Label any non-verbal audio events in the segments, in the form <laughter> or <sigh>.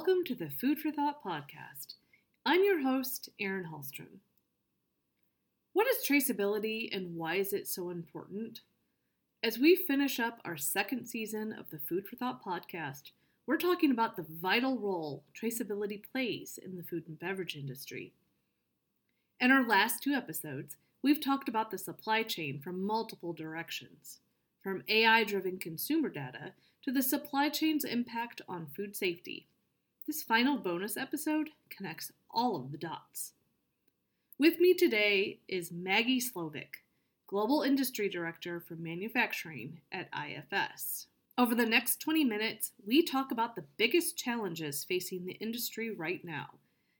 welcome to the Food for Thought podcast. I'm your host, Erin Hallstrom. What is traceability and why is it so important? As we finish up our second season of the Food for Thought podcast, we're talking about the vital role traceability plays in the food and beverage industry. In our last two episodes, we've talked about the supply chain from multiple directions, from AI driven consumer data to the supply chain's impact on food safety this final bonus episode connects all of the dots. With me today is Maggie Slowik, Global Industry Director for Manufacturing at IFS. Over the next 20 minutes, we talk about the biggest challenges facing the industry right now,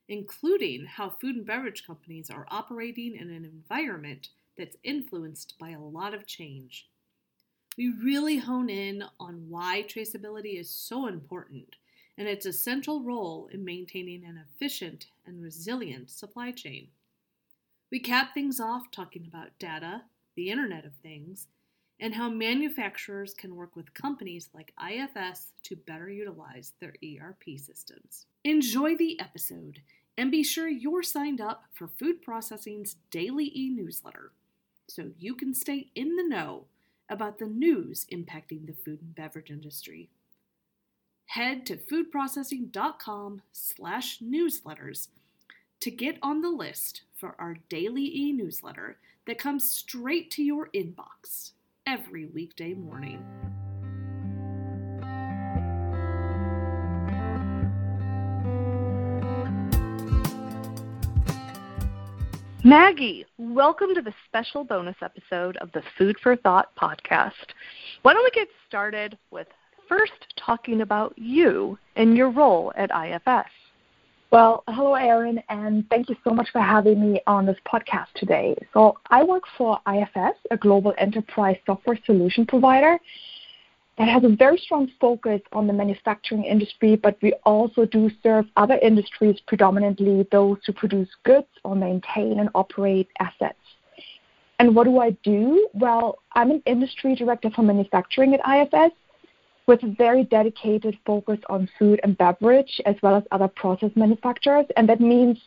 including how food and beverage companies are operating in an environment that's influenced by a lot of change. We really hone in on why traceability is so important and its essential role in maintaining an efficient and resilient supply chain. We cap things off talking about data, the Internet of Things, and how manufacturers can work with companies like IFS to better utilize their ERP systems. Enjoy the episode and be sure you're signed up for Food Processing's daily e newsletter so you can stay in the know about the news impacting the food and beverage industry head to foodprocessing.com slash newsletters to get on the list for our daily e-newsletter that comes straight to your inbox every weekday morning. Maggie, welcome to the special bonus episode of the Food for Thought podcast. Why don't we get started with first talking about you and your role at IFS. Well, hello, Erin, and thank you so much for having me on this podcast today. So, I work for IFS, a global enterprise software solution provider that has a very strong focus on the manufacturing industry, but we also do serve other industries, predominantly those who produce goods or maintain and operate assets. And what do I do? Well, I'm an industry director for manufacturing at IFS, with a very dedicated focus on food and beverage as well as other process manufacturers. And that means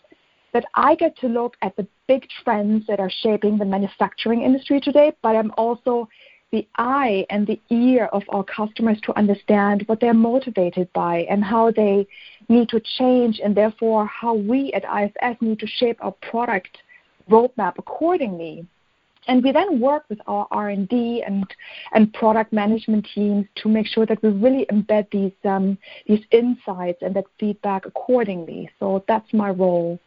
that I get to look at the big trends that are shaping the manufacturing industry today, but I'm also the eye and the ear of our customers to understand what they're motivated by and how they need to change, and therefore how we at IFS need to shape our product roadmap accordingly. And we then work with our R&D and, and product management teams to make sure that we really embed these, um, these insights and that feedback accordingly. So that's my role.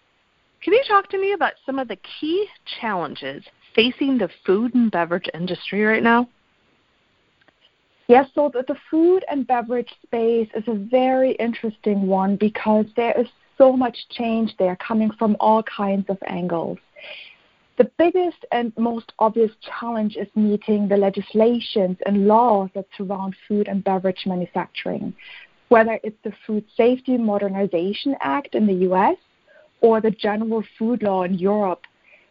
Can you talk to me about some of the key challenges facing the food and beverage industry right now? Yes, so the, the food and beverage space is a very interesting one because there is so much change there coming from all kinds of angles. The biggest and most obvious challenge is meeting the legislations and laws that surround food and beverage manufacturing, whether it's the Food Safety Modernization Act in the US or the General Food Law in Europe.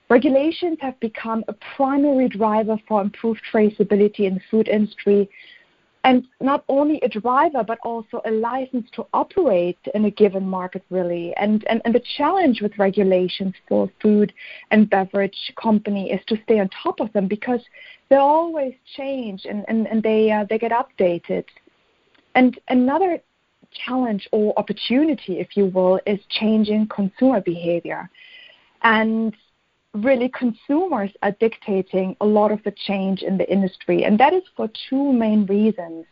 Regulations have become a primary driver for improved traceability in the food industry and not only a driver but also a license to operate in a given market really. And, and, and the challenge with regulations for food and beverage company is to stay on top of them because they always change and, and, and they uh, they get updated. And another challenge or opportunity if you will is changing consumer behavior. And really consumers are dictating a lot of the change in the industry, and that is for two main reasons.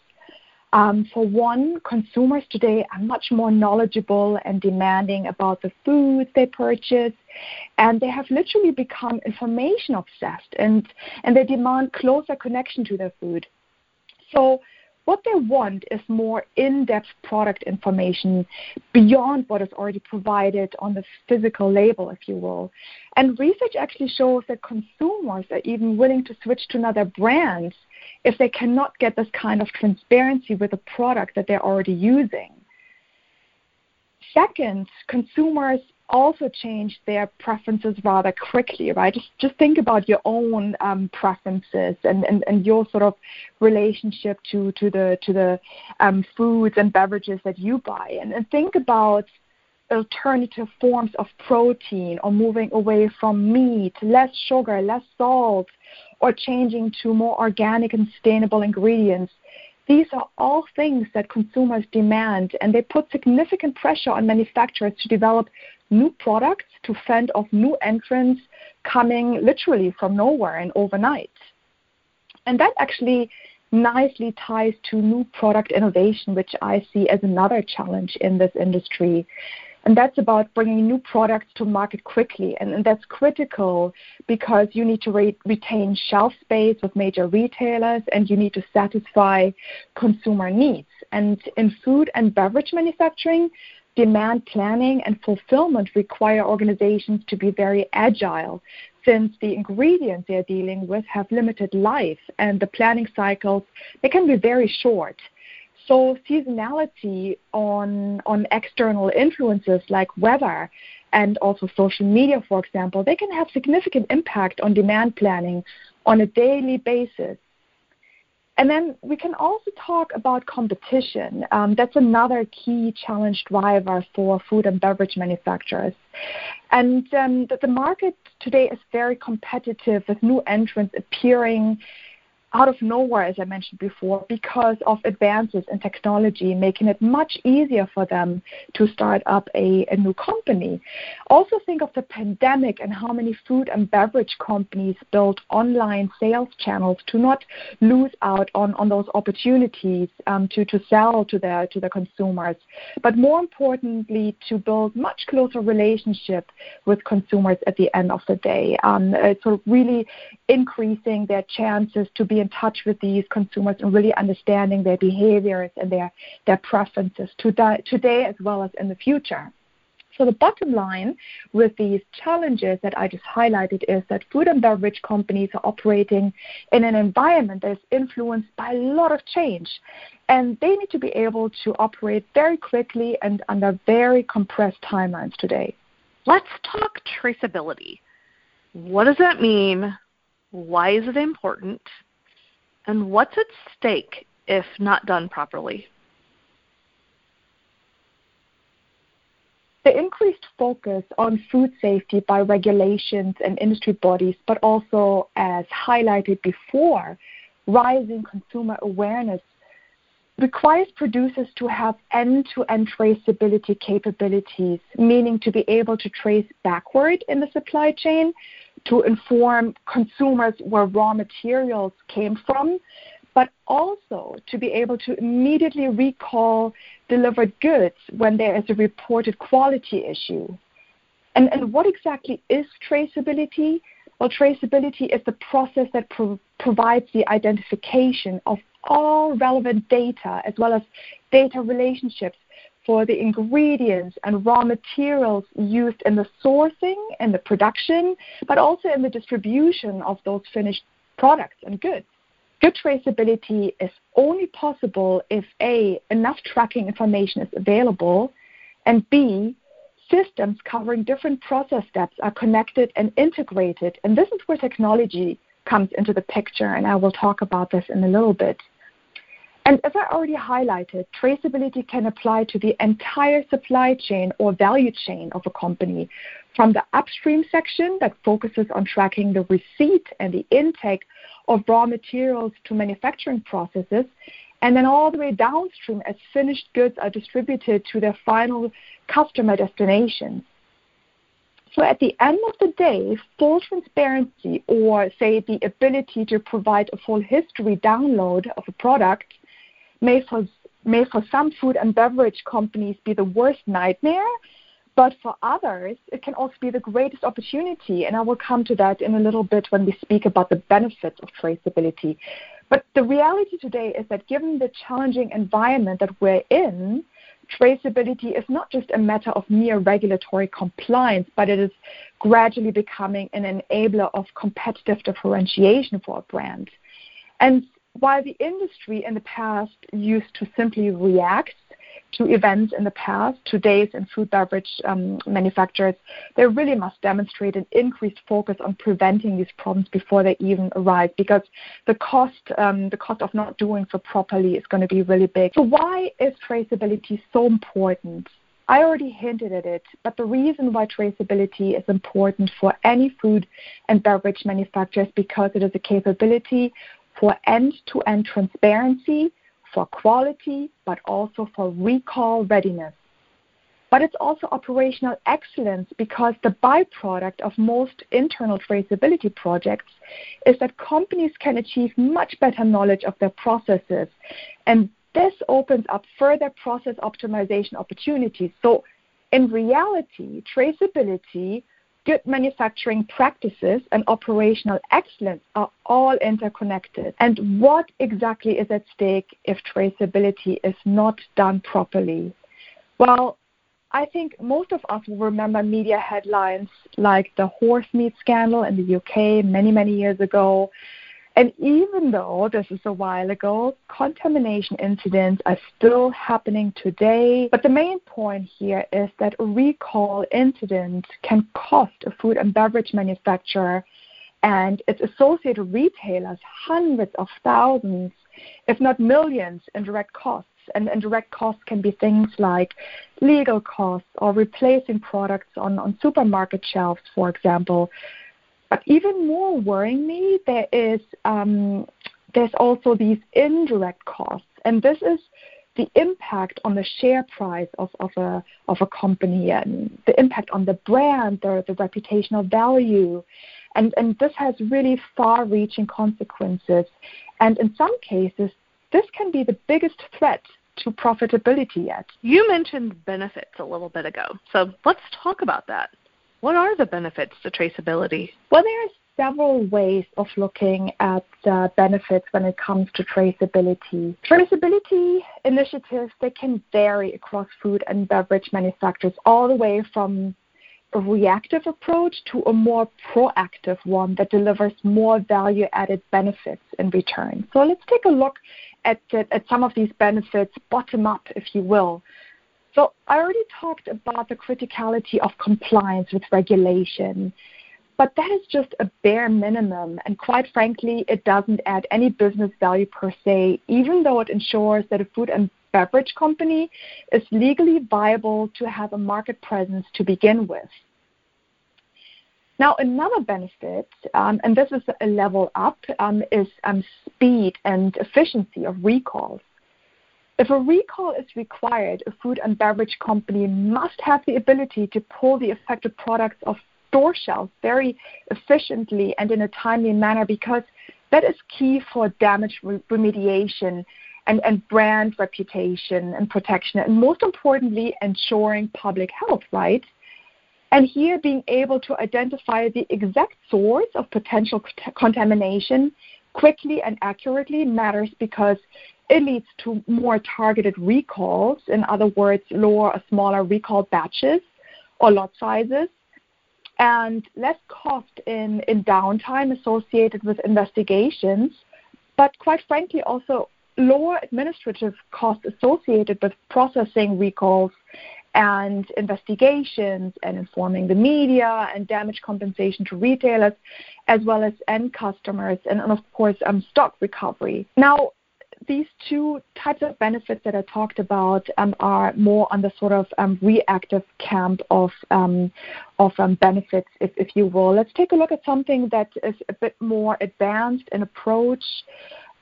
Um, for one, consumers today are much more knowledgeable and demanding about the foods they purchase, and they have literally become information obsessed, and, and they demand closer connection to their food. So what they want is more in-depth product information beyond what is already provided on the physical label, if you will. And research actually shows that consumers are even willing to switch to another brand if they cannot get this kind of transparency with a product that they're already using. Second, consumers also change their preferences rather quickly, right? Just, just think about your own um, preferences and, and, and your sort of relationship to, to the to the um, foods and beverages that you buy, and, and think about alternative forms of protein or moving away from meat, less sugar, less salt, or changing to more organic and sustainable ingredients. These are all things that consumers demand, and they put significant pressure on manufacturers to develop new products to fend off new entrants coming literally from nowhere and overnight. And that actually nicely ties to new product innovation, which I see as another challenge in this industry. And that's about bringing new products to market quickly. And, and that's critical because you need to re- retain shelf space with major retailers and you need to satisfy consumer needs. And in food and beverage manufacturing, demand planning and fulfillment require organizations to be very agile since the ingredients they're dealing with have limited life and the planning cycles they can be very short so seasonality on on external influences like weather and also social media for example they can have significant impact on demand planning on a daily basis and then we can also talk about competition. Um, that's another key challenge driver for food and beverage manufacturers. And um, the, the market today is very competitive with new entrants appearing out of nowhere, as I mentioned before, because of advances in technology, making it much easier for them to start up a, a new company. Also, think of the pandemic and how many food and beverage companies built online sales channels to not lose out on, on those opportunities um, to, to sell to their to their consumers, but more importantly, to build much closer relationship with consumers at the end of the day. Um, sort of really increasing their chances to be in touch with these consumers and really understanding their behaviors and their, their preferences today, today as well as in the future. So the bottom line with these challenges that I just highlighted is that food and beverage companies are operating in an environment that is influenced by a lot of change. And they need to be able to operate very quickly and under very compressed timelines today. Let's talk traceability. What does that mean? Why is it important? And what's at stake if not done properly? The increased focus on food safety by regulations and industry bodies, but also, as highlighted before, rising consumer awareness requires producers to have end to end traceability capabilities, meaning to be able to trace backward in the supply chain to inform consumers where raw materials came from, but also to be able to immediately recall delivered goods when there is a reported quality issue. And, and what exactly is traceability? Well, traceability is the process that pro- provides the identification of all relevant data as well as data relationships for the ingredients and raw materials used in the sourcing and the production, but also in the distribution of those finished products and goods. Good traceability is only possible if A, enough tracking information is available, and B, systems covering different process steps are connected and integrated. And this is where technology comes into the picture, and I will talk about this in a little bit. And as I already highlighted, traceability can apply to the entire supply chain or value chain of a company, from the upstream section that focuses on tracking the receipt and the intake of raw materials to manufacturing processes, and then all the way downstream as finished goods are distributed to their final customer destinations. So at the end of the day, full transparency or say the ability to provide a full history download of a product may for, may for some food and beverage companies be the worst nightmare, but for others, it can also be the greatest opportunity. And I will come to that in a little bit when we speak about the benefits of traceability. But the reality today is that given the challenging environment that we're in, traceability is not just a matter of mere regulatory compliance, but it is gradually becoming an enabler of competitive differentiation for a brand. And while the industry in the past used to simply react to events in the past, today's in food beverage um, manufacturers, they really must demonstrate an increased focus on preventing these problems before they even arrive, because the cost um, the cost of not doing so properly is going to be really big. So why is traceability so important? I already hinted at it, but the reason why traceability is important for any food and beverage manufacturers because it is a capability for end-to-end transparency, for quality, but also for recall readiness. But it's also operational excellence because the byproduct of most internal traceability projects is that companies can achieve much better knowledge of their processes and this opens up further process optimization opportunities. So, in reality, traceability, good manufacturing practices, and operational excellence are all interconnected. And what exactly is at stake if traceability is not done properly? Well, I think most of us will remember media headlines like the horse meat scandal in the UK many, many years ago, and even though this is a while ago, contamination incidents are still happening today. But the main point here is that recall incident can cost a food and beverage manufacturer and its associated retailers hundreds of thousands, if not millions, in direct costs. And, and direct costs can be things like legal costs or replacing products on, on supermarket shelves, for example. But even more worrying me, there is um, there's also these indirect costs, and this is the impact on the share price of, of a of a company and the impact on the brand, the, the reputational value. And, and this has really far reaching consequences. And in some cases, this can be the biggest threat to profitability yet. You mentioned benefits a little bit ago. So let's talk about that. What are the benefits to traceability? Well, there are several ways of looking at benefits when it comes to traceability. Traceability initiatives they can vary across food and beverage manufacturers, all the way from a reactive approach to a more proactive one that delivers more value-added benefits in return. So let's take a look at, at some of these benefits bottom up, if you will. So I already talked about the criticality of compliance with regulation, but that is just a bare minimum, and quite frankly, it doesn't add any business value per se, even though it ensures that a food and beverage company is legally viable to have a market presence to begin with. Now, another benefit, um, and this is a level up, um, is um, speed and efficiency of recalls. If a recall is required, a food and beverage company must have the ability to pull the affected products off store shelves very efficiently and in a timely manner because that is key for damage remediation and, and brand reputation and protection, and most importantly, ensuring public health, right? And here, being able to identify the exact source of potential contamination quickly and accurately matters because it leads to more targeted recalls, in other words, lower or smaller recall batches or lot sizes, and less cost in, in downtime associated with investigations, but quite frankly, also lower administrative costs associated with processing recalls and investigations and informing the media and damage compensation to retailers as well as end customers and, and of course um, stock recovery. Now, these two types of benefits that I talked about um, are more on the sort of um, reactive camp of um, of um, benefits, if, if you will. Let's take a look at something that is a bit more advanced in approach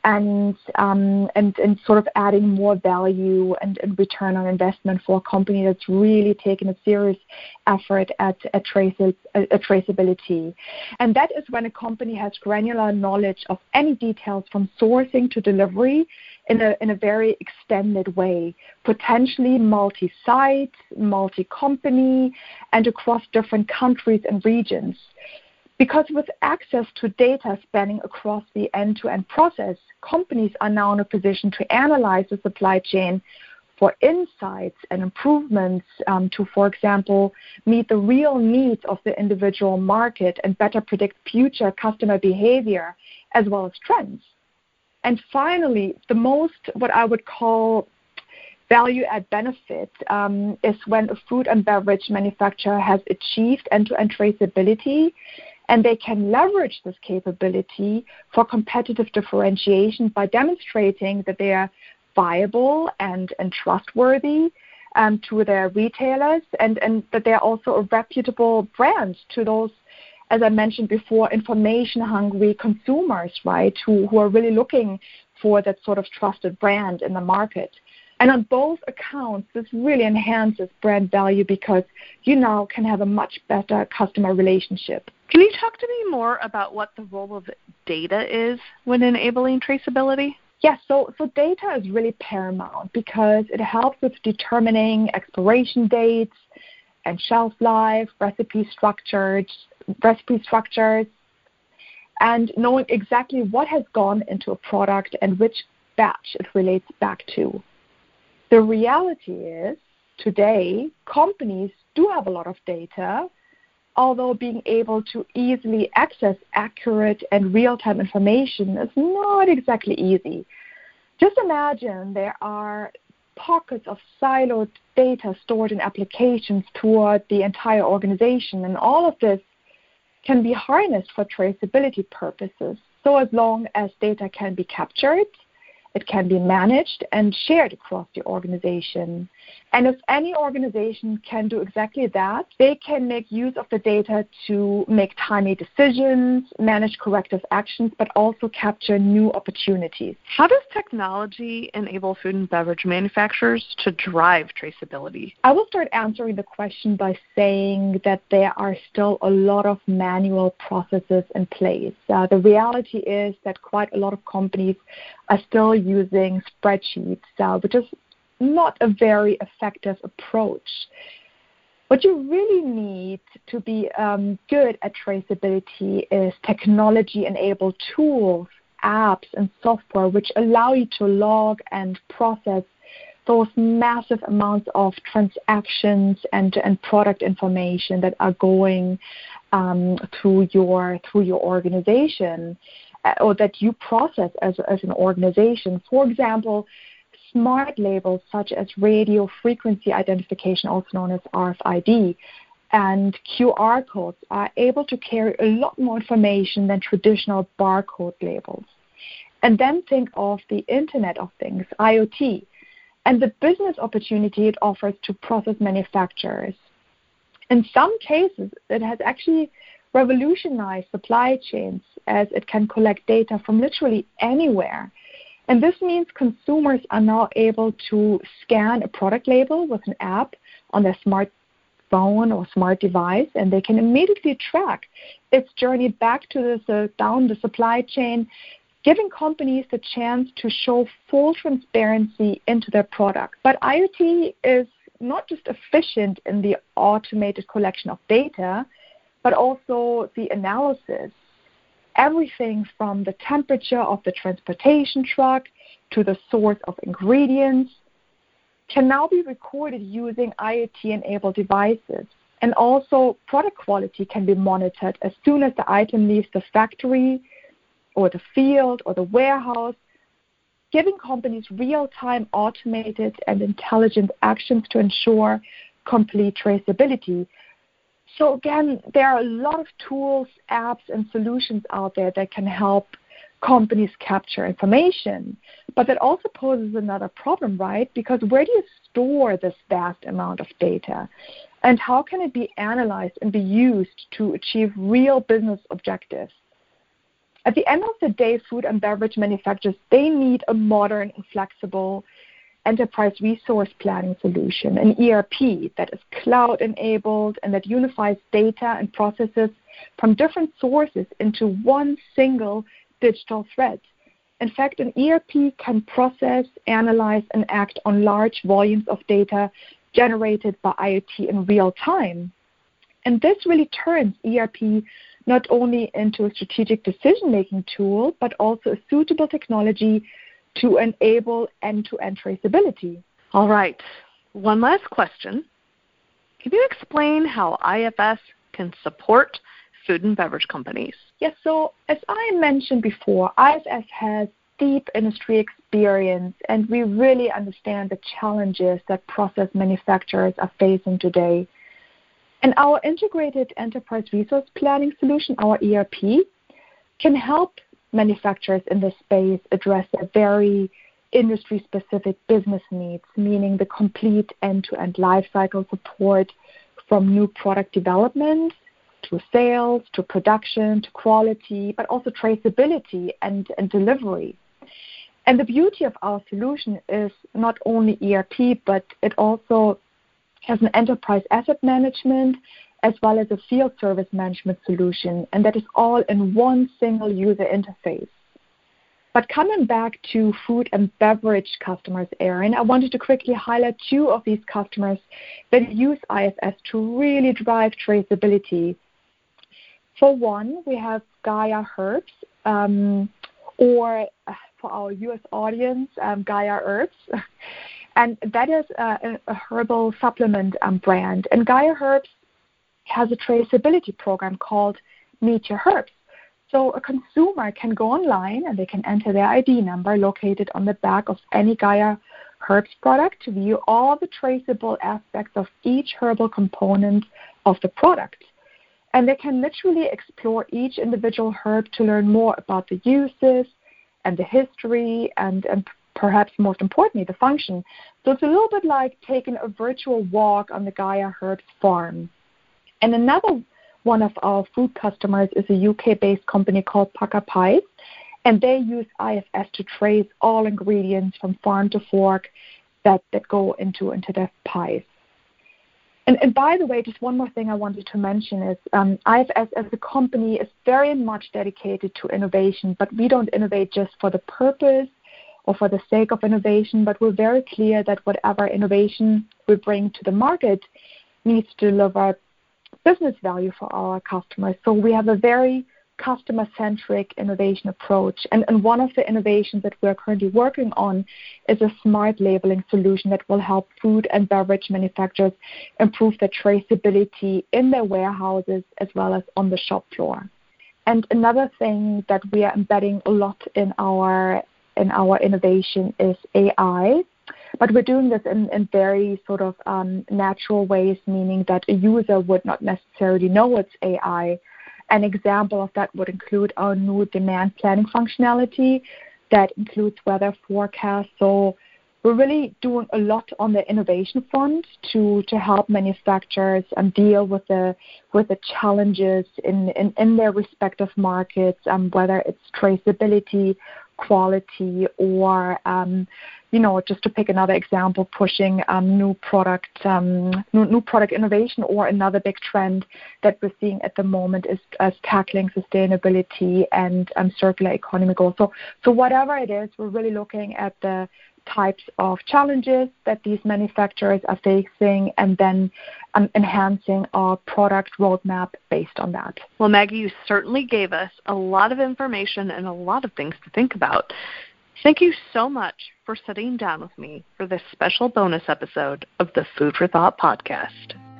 and um, and and sort of adding more value and, return on investment for a company that's really taken a serious effort at, at, trace, at traceability. And that is when a company has granular knowledge of any details from sourcing to delivery in a, in a very extended way, potentially multi-site, multi-company, and across different countries and regions. Because with access to data spanning across the end to end process, companies are now in a position to analyze the supply chain for insights and improvements um, to, for example, meet the real needs of the individual market and better predict future customer behavior as well as trends. And finally, the most, what I would call value add benefit um, is when a food and beverage manufacturer has achieved end to end traceability and they can leverage this capability for competitive differentiation by demonstrating that they are viable and, and trustworthy um, to their retailers and, and that they're also a reputable brand to those as I mentioned before, information hungry consumers, right, who, who are really looking for that sort of trusted brand in the market. And on both accounts, this really enhances brand value because you now can have a much better customer relationship. Can you talk to me more about what the role of data is when enabling traceability? Yes, so, so data is really paramount because it helps with determining expiration dates and shelf life, recipe structures, recipe structures, and knowing exactly what has gone into a product and which batch it relates back to. The reality is, today, companies do have a lot of data, although being able to easily access accurate and real time information is not exactly easy. Just imagine there are pockets of siloed data stored in applications toward the entire organization, and all of this can be harnessed for traceability purposes. So as long as data can be captured, it can be managed and shared across the organization. And if any organization can do exactly that, they can make use of the data to make timely decisions, manage corrective actions, but also capture new opportunities. How does technology enable food and beverage manufacturers to drive traceability? I will start answering the question by saying that there are still a lot of manual processes in place. Uh, the reality is that quite a lot of companies are still using spreadsheets, uh, which is not a very effective approach. What you really need to be um, good at traceability is technology enabled tools, apps, and software which allow you to log and process those massive amounts of transactions and, and product information that are going um, through your through your organization Uh, or that you process as, as an organization. For example, smart labels such as radio frequency identification, also known as RFID, and QR codes are able to carry a lot more information than traditional barcode labels. And then think of the Internet of Things, IoT, and the business opportunity it offers to process manufacturers. In some cases, it has actually revolutionized supply chains as it can collect data from literally anywhere and this means consumers are now able to scan a product label with an app on their smartphone or smart device, and they can immediately track its journey back to the, down the supply chain, giving companies the chance to show full transparency into their product. But IoT is not just efficient in the automated collection of data, but also the analysis everything from the temperature of the transportation truck to the source of ingredients can now be recorded using IoT enabled devices. And also, product quality can be monitored as soon as the item leaves the factory or the field or the warehouse, giving companies real time automated and intelligent actions to ensure complete traceability. So again, there are a lot of tools, apps, and solutions out there that can help companies capture information. But that also poses another problem, right? Because where do you store this vast amount of data? And how can it be analyzed and be used to achieve real business objectives? At the end of the day, food and beverage manufacturers, they need a modern and flexible enterprise resource planning solution, an ERP that is cloud enabled and that unifies data and processes from different sources into one single digital thread. In fact, an ERP can process, analyze, and act on large volumes of data generated by IoT in real time. And this really turns ERP not only into a strategic decision making tool, but also a suitable technology to enable end-to-end traceability. All right. One last question. Can you explain how IFS can support food and beverage companies? Yes, so as I mentioned before, IFS has deep industry experience and we really understand the challenges that process manufacturers are facing today. And our integrated enterprise resource planning solution, our ERP, can help manufacturers in this space address their very industry specific business needs, meaning the complete end to end lifecycle support from new product development to sales, to production, to quality, but also traceability and, and delivery. And the beauty of our solution is not only ERP, but it also has an enterprise asset management as well as a field service management solution, and that is all in one single user interface. But coming back to food and beverage customers, Erin, I wanted to quickly highlight two of these customers that use IFS to really drive traceability for one, we have Gaia Herbs, um, or uh, for our US audience, um, Gaia Herbs. <laughs> and that is a, a herbal supplement um, brand. And Gaia Herbs has a traceability program called Meet Your Herbs. So a consumer can go online and they can enter their ID number located on the back of any Gaia Herbs product to view all the traceable aspects of each herbal component of the product and they can literally explore each individual herb to learn more about the uses and the history and, and perhaps most importantly the function. So it's a little bit like taking a virtual walk on the Gaia Herbs farm. And another one of our food customers is a UK based company called Pukka Pies, and they use IFS to trace all ingredients from farm to fork that, that go into, into their pies. And, and, by the way, just one more thing I wanted to mention is um, IFS as a company is very much dedicated to innovation, but we don't innovate just for the purpose or for the sake of innovation, but we're very clear that whatever innovation we bring to the market needs to deliver business value for our customers. So we have a very customer centric innovation approach. And, and one of the innovations that we're currently working on is a smart labeling solution that will help food and beverage manufacturers improve their traceability in their warehouses as well as on the shop floor. And another thing that we are embedding a lot in our in our innovation is AI. But we're doing this in, in very sort of um, natural ways, meaning that a user would not necessarily know it's AI, an example of that would include our new demand planning functionality that includes weather forecasts. So we're really doing a lot on the innovation front to, to help manufacturers um, deal with the with the challenges in, in, in their respective markets, um, whether it's traceability, quality, or um, you know, just to pick another example, pushing um, new product um, new, new, product innovation, or another big trend that we're seeing at the moment is, is tackling sustainability and um, circular economy goals. So, so whatever it is, we're really looking at the types of challenges that these manufacturers are facing and then um, enhancing our product roadmap based on that. Well, Maggie, you certainly gave us a lot of information and a lot of things to think about. Thank you so much for sitting down with me for this special bonus episode of the Food for Thought podcast.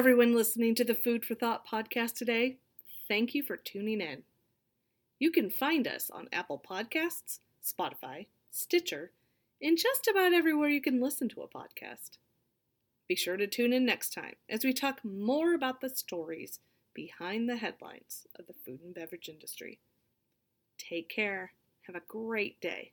Everyone listening to the Food for Thought podcast today, thank you for tuning in. You can find us on Apple Podcasts, Spotify, Stitcher, and just about everywhere you can listen to a podcast. Be sure to tune in next time as we talk more about the stories behind the headlines of the food and beverage industry. Take care. Have a great day.